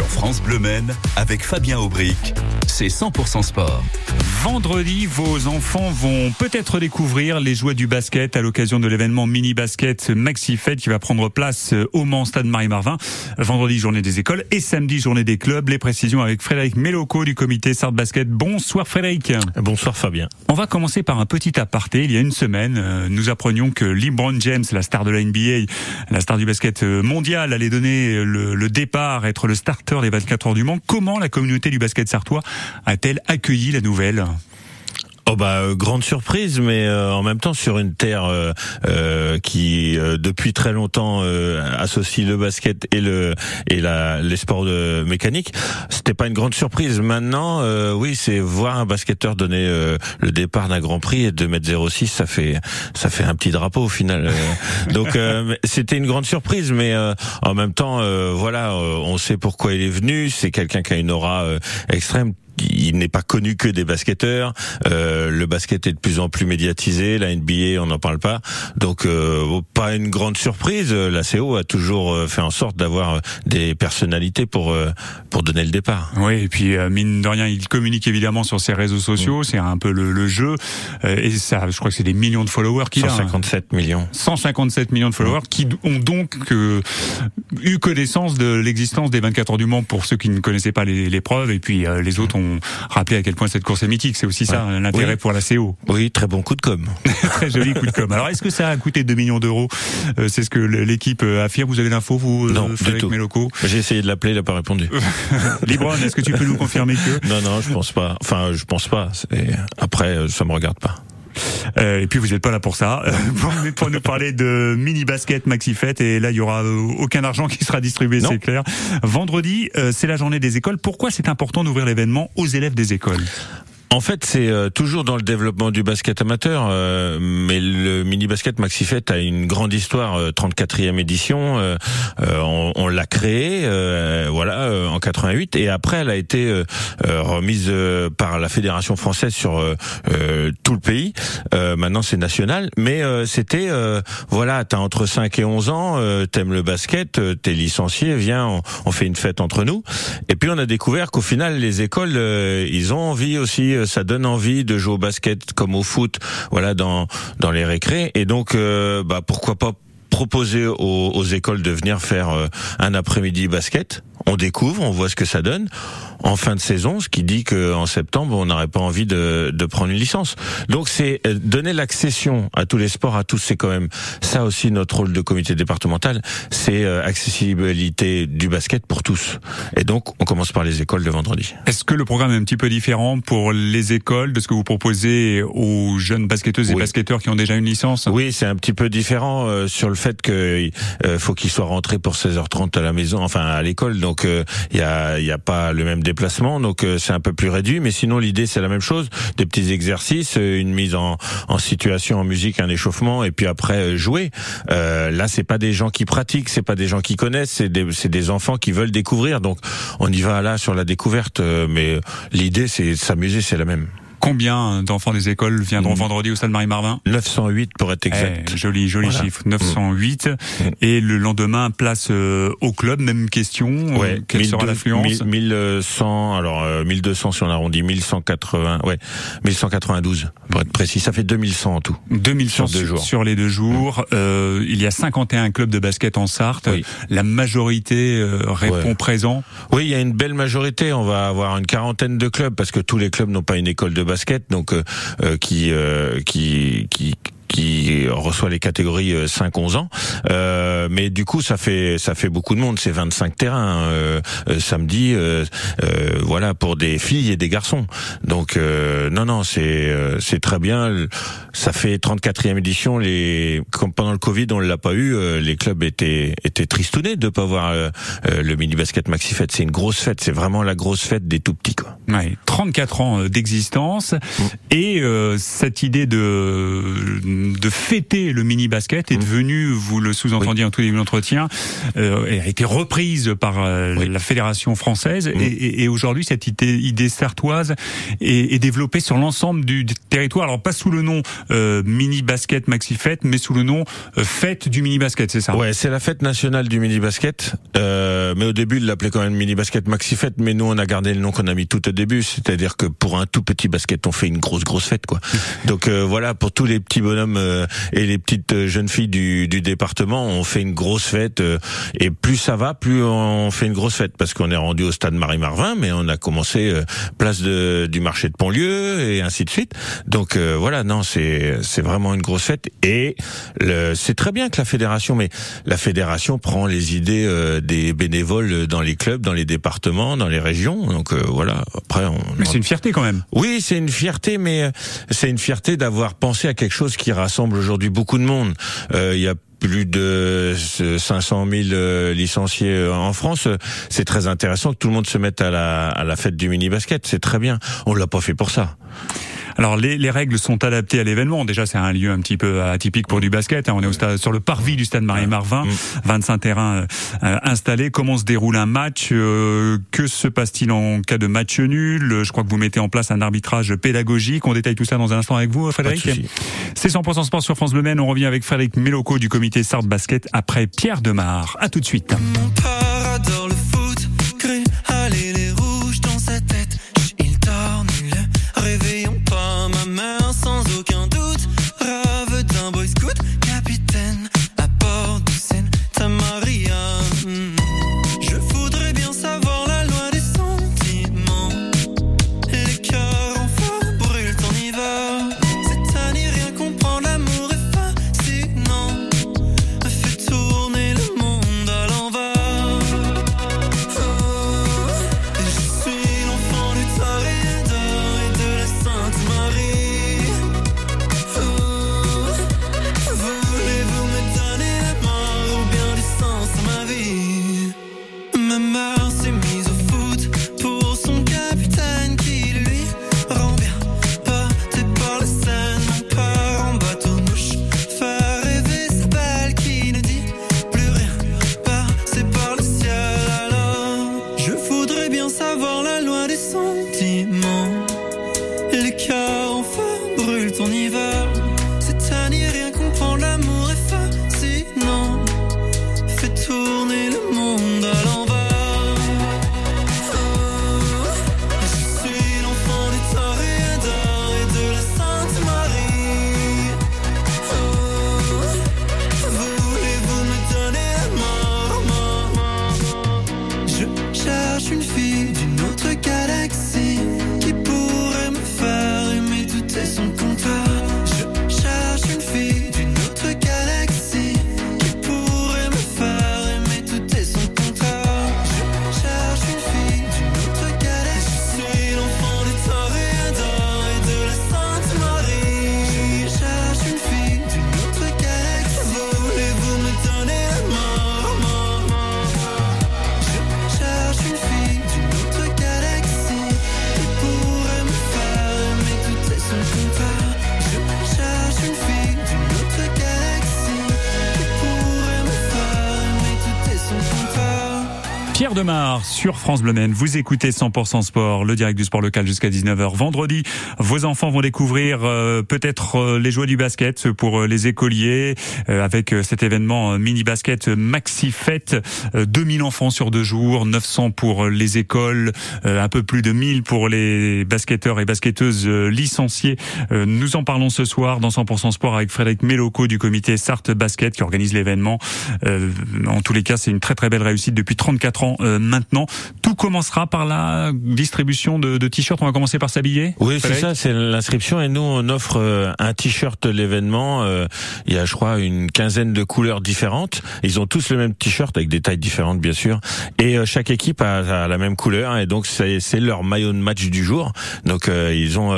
Sur France Bleu Men, avec Fabien Aubric, c'est 100% sport. Vendredi, vos enfants vont peut-être découvrir les jouets du basket à l'occasion de l'événement mini basket Maxi Fête qui va prendre place au Mans Stade Marie-Marvin. Vendredi, journée des écoles et samedi, journée des clubs. Les précisions avec Frédéric Méloco du comité Sartre Basket. Bonsoir Frédéric. Bonsoir Fabien. On va commencer par un petit aparté. Il y a une semaine, euh, nous apprenions que LeBron James, la star de la NBA, la star du basket mondial, allait donner le, le départ, être le starter des 24 heures du Mans. Comment la communauté du basket sartois a-t-elle accueilli la nouvelle? Oh bah euh, grande surprise, mais euh, en même temps sur une terre euh, qui depuis très longtemps associe le basket et le et la les sports de mécanique, c'était pas une grande surprise. Maintenant, oui, c'est voir un basketteur donner le départ d'un Grand Prix et 2 m 06, ça fait ça fait un petit drapeau au final. Donc c'était une grande surprise, mais en même temps, voilà, on sait pourquoi il est venu. C'est quelqu'un qui a une aura extrême il n'est pas connu que des basketteurs. Euh, le basket est de plus en plus médiatisé. La NBA, on n'en parle pas. Donc, euh, pas une grande surprise. La CO a toujours euh, fait en sorte d'avoir des personnalités pour pour donner le départ. Oui, et puis mine de rien, il communique évidemment sur ses réseaux sociaux. Mm. C'est un peu le, le jeu. et ça, je crois que c'est des millions de followers qu'il a. 157 hein. millions. 157 millions de followers qui ont donc eu connaissance de l'existence des 24 heures du Mans pour ceux qui ne connaissaient pas l'épreuve. Et puis les autres ont rappeler à quel point cette course est mythique. C'est aussi ça l'intérêt pour la CO. Oui, très bon coup de com. très joli coup de com. Alors, est-ce que ça a coûté 2 millions d'euros? Euh, C'est ce que l'équipe euh, affirme. Vous avez l'info, vous, euh, non, du tout. J'ai essayé de l'appeler, il n'a pas répondu. Libron, est-ce que tu peux nous confirmer que? Non, non, je pense pas. Enfin, je pense pas. Après, ça me regarde pas. Euh, et puis vous n'êtes pas là pour ça, pour, pour nous parler de mini basket maxi fête. Et là, il y aura euh, aucun argent qui sera distribué, c'est clair. Vendredi, euh, c'est la journée des écoles. Pourquoi c'est important d'ouvrir l'événement aux élèves des écoles? En fait, c'est euh, toujours dans le développement du basket amateur, euh, mais le mini basket Maxifet a une grande histoire, 34e euh, édition. on, on l'a créé, voilà, en 88, et après, elle a été remise par la fédération française sur tout le pays. maintenant, c'est national, mais c'était, voilà, t'as entre 5 et 11 ans, t'aimes le basket, t'es licencié, viens, on, on, fait une fête entre nous. Et puis, on a découvert qu'au final, les écoles, ils ont envie aussi ça donne envie de jouer au basket comme au foot, voilà dans dans les récrés. Et donc, euh, bah pourquoi pas proposer aux, aux, écoles de venir faire euh, un après-midi basket. On découvre, on voit ce que ça donne en fin de saison, ce qui dit qu'en septembre, on n'aurait pas envie de, de, prendre une licence. Donc c'est euh, donner l'accession à tous les sports, à tous, c'est quand même ça aussi notre rôle de comité départemental, c'est euh, accessibilité du basket pour tous. Et donc on commence par les écoles de vendredi. Est-ce que le programme est un petit peu différent pour les écoles de ce que vous proposez aux jeunes basketteuses et basketteurs qui ont déjà une licence? Oui, c'est un petit peu différent euh, sur le fait que faut qu'ils soient rentrés pour 16h30 à la maison, enfin à l'école, donc il y a, y a pas le même déplacement, donc euh, c'est un peu plus réduit. Mais sinon, l'idée c'est la même chose, des petits exercices, euh, une mise en, en situation en musique, un échauffement, et puis après euh, jouer. Euh, là, c'est pas des gens qui pratiquent, c'est pas des gens qui connaissent, c'est des, des enfants qui veulent découvrir. Donc, on y va là sur la découverte, mais l'idée c'est s'amuser, c'est la même. Combien d'enfants des écoles viendront mmh. vendredi au Stade Marie-Marvin 908 pour être exact. Eh, joli, joli chiffre. 908. Mmh. Et le lendemain, place euh, au club, même question. Ouais. quelle sera l'affluence 1100, alors 1200 euh, si on arrondit, 1180, ouais, 1192 pour être précis. Ça fait 2100 en tout. 2100 sur, deux jours. sur les deux jours. Mmh. Euh, il y a 51 clubs de basket en Sarthe. La majorité euh, répond présent. Oui, il y a une belle majorité. On va avoir une quarantaine de clubs parce que tous les clubs n'ont pas une école de basket, donc euh, euh, qui, euh, qui qui qui reçoit les catégories 5-11 ans. Euh, mais du coup, ça fait ça fait beaucoup de monde. C'est 25 terrains euh, samedi, euh, voilà pour des filles et des garçons. Donc non non, c'est c'est très bien. Ça fait 34e édition. Les comme pendant le Covid, on l'a pas eu. les clubs étaient étaient tristounés de pas voir le mini basket maxi fête. C'est une grosse fête. C'est vraiment la grosse fête des tout petits quoi. Ouais, 34 ans d'existence mmh. et cette idée de de fêter le mini basket est mmh. devenue, vous le sous-entendiez en tout début d'entretien, euh, a été reprise par euh, la fédération française mmh. et, et, aujourd'hui cette idée, idée sartoise est, est développée sur l'ensemble du, territoire. Alors pas sous le nom euh, mini basket maxi fête, mais sous le nom euh, fête du mini basket, c'est ça? Ouais, c'est la fête nationale du mini basket. mais au début, il l'appelait quand même mini basket maxi fête, mais nous on a gardé le nom qu'on a mis tout au début, c'est-à-dire que pour un tout petit basket, on fait une grosse grosse fête quoi. Donc voilà, pour tous les petits bonhommes et les petites jeunes filles du, du département, on fait une grosse fête et plus ça va, plus on fait une grosse fête parce qu'on est rendu au stade Marie-Marvin, mais on a commencé euh, place de, du marché de Pontlieu et ainsi de suite. Donc euh, voilà, non, c'est c'est vraiment une grosse fête et c'est très bien que la fédération, mais la fédération prend les idées euh, des bénévoles dans les clubs, dans les départements, dans les régions. Donc voilà. Après, on, mais c'est une fierté quand même. Oui, c'est une fierté, mais c'est une fierté d'avoir pensé à quelque chose qui rassemble aujourd'hui beaucoup de monde. Il y a plus de 500 000 euh, licenciés euh, en France. C'est très intéressant que tout le monde se mette à la, à la fête du mini basket. C'est très bien. On l'a pas fait pour ça. Alors les, les, règles sont adaptées à l'événement. Déjà, c'est un lieu un petit peu atypique pour du basket. Hein. On est au stade, sur le parvis du stade Marie-Marvin, 25 mm. terrains euh, installés. Comment se déroule un match euh, Que se passe-t-il en cas de match nul? Je crois que vous mettez en place un arbitrage pédagogique. On détaille tout ça dans un instant avec vous, Frédéric. C'est 100% sport sur France Bleu Maine. On revient avec Frédéric Méloco du comité Sartre Basket après Pierre Demar. À tout de suite. Sur France Bleu Vous écoutez 100% Sport, le direct du sport local jusqu'à 19h. Vendredi, vos enfants vont découvrir euh, peut-être euh, les jouets du basket pour euh, les écoliers avec cet événement mini basket maxi fête. 2000 enfants sur deux jours, 900 pour les écoles, un peu plus de 1000 pour les basketteurs et basketteuses licenciés. Nous en parlons ce soir dans 100% Sport avec Frédéric Méloco du comité Sarthe Basket qui organise l'événement. En tous les cas, c'est une très très belle réussite depuis 34 ans maintenant maintenant. Tout commencera par la distribution de, de t-shirts. On va commencer par s'habiller. Oui, c'est ça, c'est l'inscription. Et nous, on offre euh, un t-shirt l'événement. Euh, il y a, je crois, une quinzaine de couleurs différentes. Ils ont tous le même t-shirt avec des tailles différentes, bien sûr. Et euh, chaque équipe a, la même couleur. Et donc, c'est leur maillot de match du jour. Donc, ils ont.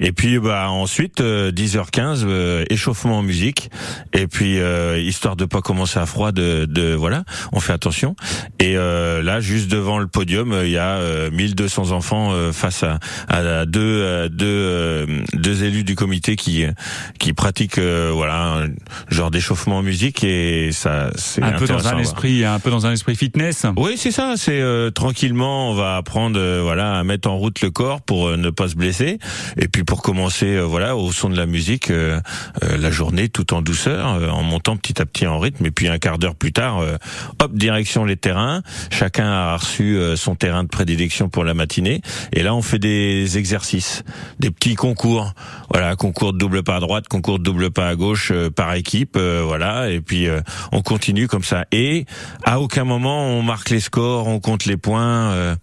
et puis, bah ensuite, 10h15, échauffement en musique. Et puis, histoire de pas commencer à froid, de, de voilà, on fait attention. Et là, juste devant le podium, il y a 1200 enfants face à, à deux, deux, deux élus du comité qui qui pratiquent voilà un genre d'échauffement en musique et ça c'est un peu dans un esprit un peu dans un esprit fitness. Oui, c'est ça. C'est tranquillement, on va apprendre voilà à mettre en route le corps pour ne pas se blesser et puis pour commencer voilà au son de la musique la journée tout en douceur, en montant petit à petit en rythme et puis un quart d'heure plus tard, hop direction les terrains. Chacun a reçu son terrain de prédilection pour la matinée. Et là, on fait des exercices, des petits concours. Voilà, concours de double pas à droite, concours de double pas à gauche euh, par équipe. Euh, voilà, et puis euh, on continue comme ça. Et à aucun moment on marque les scores, on compte les points.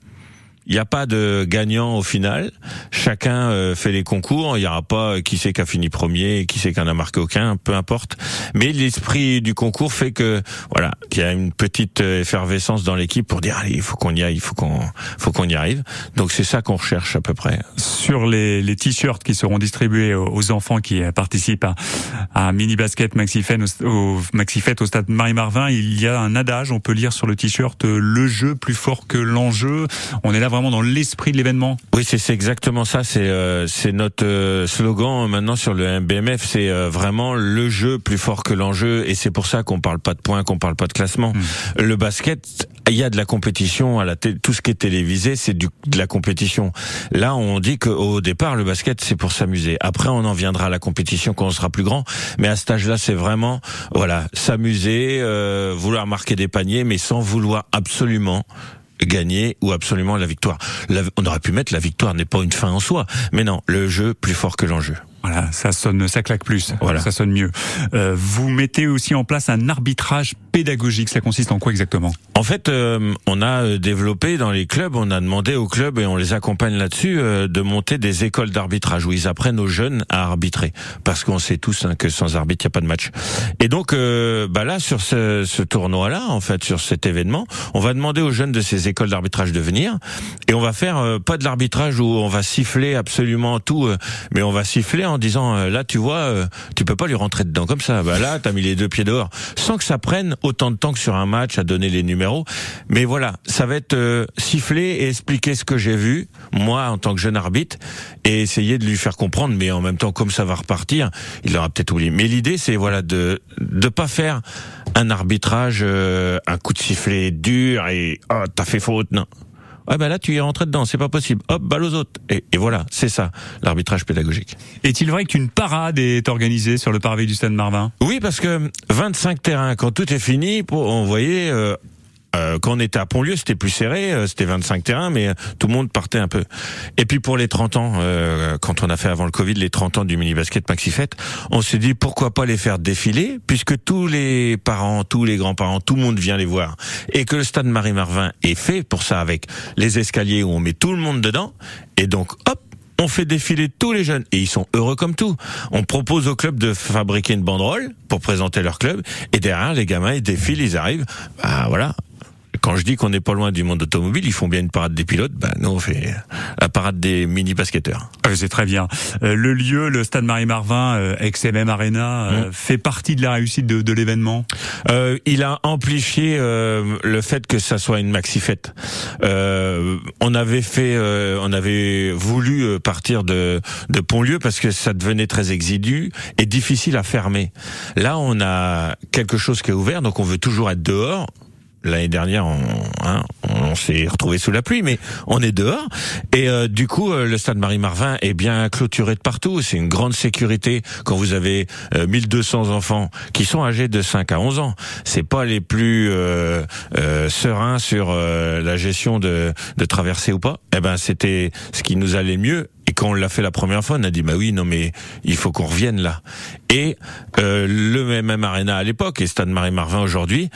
Il n'y a pas de gagnant au final. Chacun euh, fait les concours. Il n'y aura pas qui c'est qui a fini premier, qui c'est qui en a marqué aucun, peu importe. Mais l'esprit du concours fait que voilà, qu'il y a une petite euh, effervescence dans l'équipe pour dire allez, il faut qu'on y aille, il faut qu'on, faut qu'on y arrive. Donc c'est ça qu'on recherche à peu près. Sur les, les t-shirts qui seront distribués aux enfants qui participent à, à mini basket maxi au, au maxi au stade Marie Marvin, il y a un adage. On peut lire sur le t-shirt le jeu plus fort que l'enjeu. On est là vraiment dans l'esprit de l'événement? Oui, c'est exactement ça. C'est euh, notre euh, slogan maintenant sur le BMF. C'est euh, vraiment le jeu plus fort que l'enjeu, et c'est pour ça qu'on parle pas de points, qu'on parle pas de classement. Hmm. Le basket, il y a de la compétition à la tout ce qui est télévisé, c'est de la compétition. Là, on dit qu'au départ, le basket, c'est pour s'amuser. Après, on en viendra à la compétition quand on sera plus grand. Mais à cet âge-là, c'est vraiment, voilà, s'amuser, vouloir marquer des paniers, mais sans vouloir absolument gagner ou absolument la victoire. on aurait pu mettre la victoire n'est pas une fin en soi, mais non, le jeu plus fort que l'enjeu. Voilà, ça sonne, ça claque plus, voilà. ça sonne mieux. Euh, vous mettez aussi en place un arbitrage pédagogique. Ça consiste en quoi exactement? En fait, euh, on a euh, développé dans les clubs, on a demandé aux clubs et on les accompagne là-dessus de monter des écoles d'arbitrage où ils apprennent aux jeunes à arbitrer, parce qu'on sait tous hein, que sans arbitre il y a pas de match. Et donc, bah là sur ce, ce tournoi-là, en fait, sur cet événement, on va demander aux jeunes de ces écoles d'arbitrage de venir et on va faire pas de l'arbitrage où on va siffler absolument tout, mais on va siffler en disant euh, là tu vois euh, tu peux pas lui rentrer dedans comme ça. Bah là t'as mis les deux pieds dehors. Sans que ça prenne autant de temps que sur un match à donner les numéros. Mais voilà ça va être euh, siffler et expliquer ce que j'ai vu moi en tant que jeune arbitre et essayer de lui faire comprendre. Mais en même temps comme ça va repartir il aura peut-être oublié. Mais l'idée c'est voilà de de pas faire un arbitrage un coup de sifflet dur et oh t'as fait faute non ah ben là tu es rentré dedans, c'est pas possible. Hop, balle aux autres. Et, et voilà, c'est ça l'arbitrage pédagogique. Est-il vrai qu'une parade est organisée sur le parvis du Stade Marvin? Oui, parce que 25 terrains, quand tout est fini, on voyait euh, euh, quand on était à Pontlieu, c'était plus serré, euh, c'était 25 terrains, mais euh, tout le monde partait un peu. Et puis pour les 30 ans, quand on a fait avant le Covid les 30 ans du mini basket maxi fête, on s'est dit pourquoi pas les faire défiler, puisque tous les parents, tous les grands-parents, tout le monde vient les voir, et que le stade Marie-Marvin est fait pour ça, avec les escaliers où on met tout le monde dedans, et donc hop, on fait défiler tous les jeunes et ils sont heureux comme tout. On propose au club de fabriquer une banderole pour présenter leur club et derrière les gamins ils défilent, ils arrivent. Bah voilà, quand je dis qu'on n'est pas loin du monde automobile, ils font bien une parade des pilotes. Ben, nous, on fait la parade des mini-basketteurs. Ah, c'est très bien. Euh, le lieu, le Stade Marie-Marvin, euh, ex-MM Arena, euh, mmh. fait partie de la réussite de, de l'événement? Euh, Il a amplifié euh, le fait que ça soit une maxi-fête. on avait fait, on avait voulu partir de, de Pontlieu parce que ça devenait très exigu et difficile à fermer. Là, on a quelque chose qui est ouvert, donc on veut toujours être dehors l'année dernière, on, hein, on s'est retrouvé sous la pluie, mais on est dehors. Et euh, du coup, euh, le stade Marie-Marvin est bien clôturé de partout. C'est une grande sécurité quand vous avez 1200 euh, enfants qui sont âgés de 5 à 11 ans. C'est pas les plus sereins sur la gestion de, de traversée ou pas. Eh ben, c'était ce qui nous allait mieux et quand on l'a fait la première fois, on a dit bah oui, non mais il faut qu'on revienne là. Et euh, le même Arena à l'époque et Stade Marie-Marvin aujourd'hui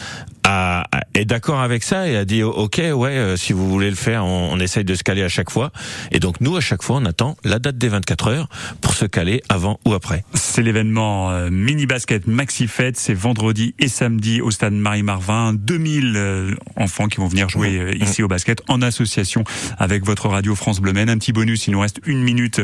a, est d'accord avec ça et a dit ok ouais euh, si vous voulez le faire, on, on, essaye de se caler à chaque fois. Et donc nous à chaque fois on attend la date des 24 heures pour se caler avant ou après. C'est l'événement euh, mini basket maxi fête, c'est vendredi et samedi au Stade Marie-Marvin, 2000 euh, enfants qui vont venir jouer mmh. ici au basket en association avec votre radio France Bleu Un petit bonus, il nous reste une minute.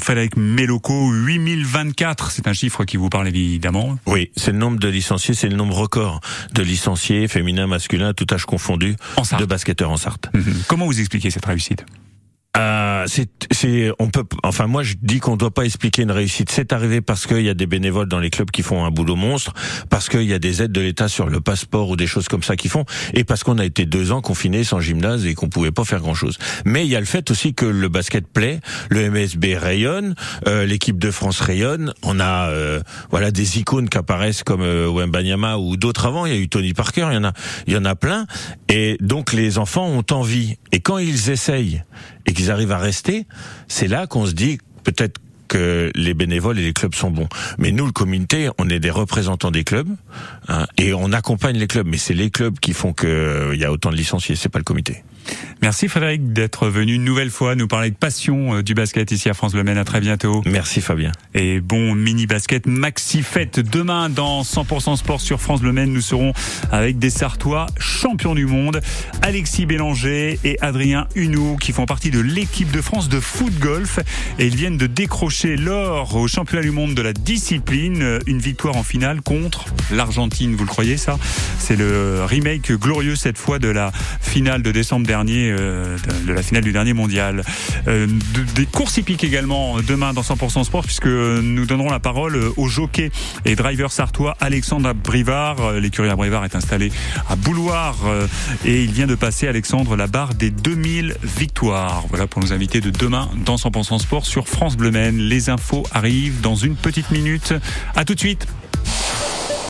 Frédéric Méloco, 8024, c'est un chiffre qui vous parle évidemment. Oui, c'est le nombre de licenciés, c'est le nombre record de licenciés licenciés, féminins, masculins, tout âge confondu, de basketteurs en Sarthe. Mhm. Comment vous expliquez cette réussite? Euh, c'est, on peut, enfin moi je dis qu'on ne doit pas expliquer une réussite. C'est arrivé parce qu'il y a des bénévoles dans les clubs qui font un boulot monstre, parce qu'il y a des aides de l'État sur le passeport ou des choses comme ça qui font, et parce qu'on a été deux ans confinés sans gymnase et qu'on pouvait pas faire grand chose. Mais il y a le fait aussi que le basket plaît, le MSB rayonne, euh, l'équipe de France rayonne. On a euh, voilà des icônes qui apparaissent comme euh, Wembanyama ou d'autres avant. Il y a eu Tony Parker, il y en a, il y en a plein. Et donc les enfants ont envie. Et quand ils essayent arrivent à rester, c'est là qu'on se dit peut-être que les bénévoles et les clubs sont bons. Mais nous, le comité, on est des représentants des clubs hein, et on accompagne les clubs. Mais c'est les clubs qui font qu'il euh, y a autant de licenciés, c'est pas le comité. Merci Frédéric d'être venu une nouvelle fois nous parler de passion euh, du basket ici à France Le Maine. À très bientôt. Merci Fabien. Et bon mini basket maxi fête demain dans 100% sport sur France Le Maine. Nous serons avec des Sartois champions du monde, Alexis Bélanger et Adrien Hunou qui font partie de l'équipe de France de foot golf et ils viennent de décrocher l'or au championnat du monde de la discipline. Une victoire en finale contre l'Argentine. Vous le croyez ça? C'est le remake glorieux cette fois de la finale de décembre dernier euh, de la finale du dernier mondial. Euh, des courses hippiques également demain dans 100% Sport puisque nous donnerons la parole au jockey et driver sartois Alexandre Brivard. L'écurie à Brivard est installé à Bouloir et il vient de passer Alexandre la barre des 2000 victoires. Voilà pour nos invités de demain dans 100% Sport sur France Bleu Maine. Les infos arrivent dans une petite minute. À tout de suite.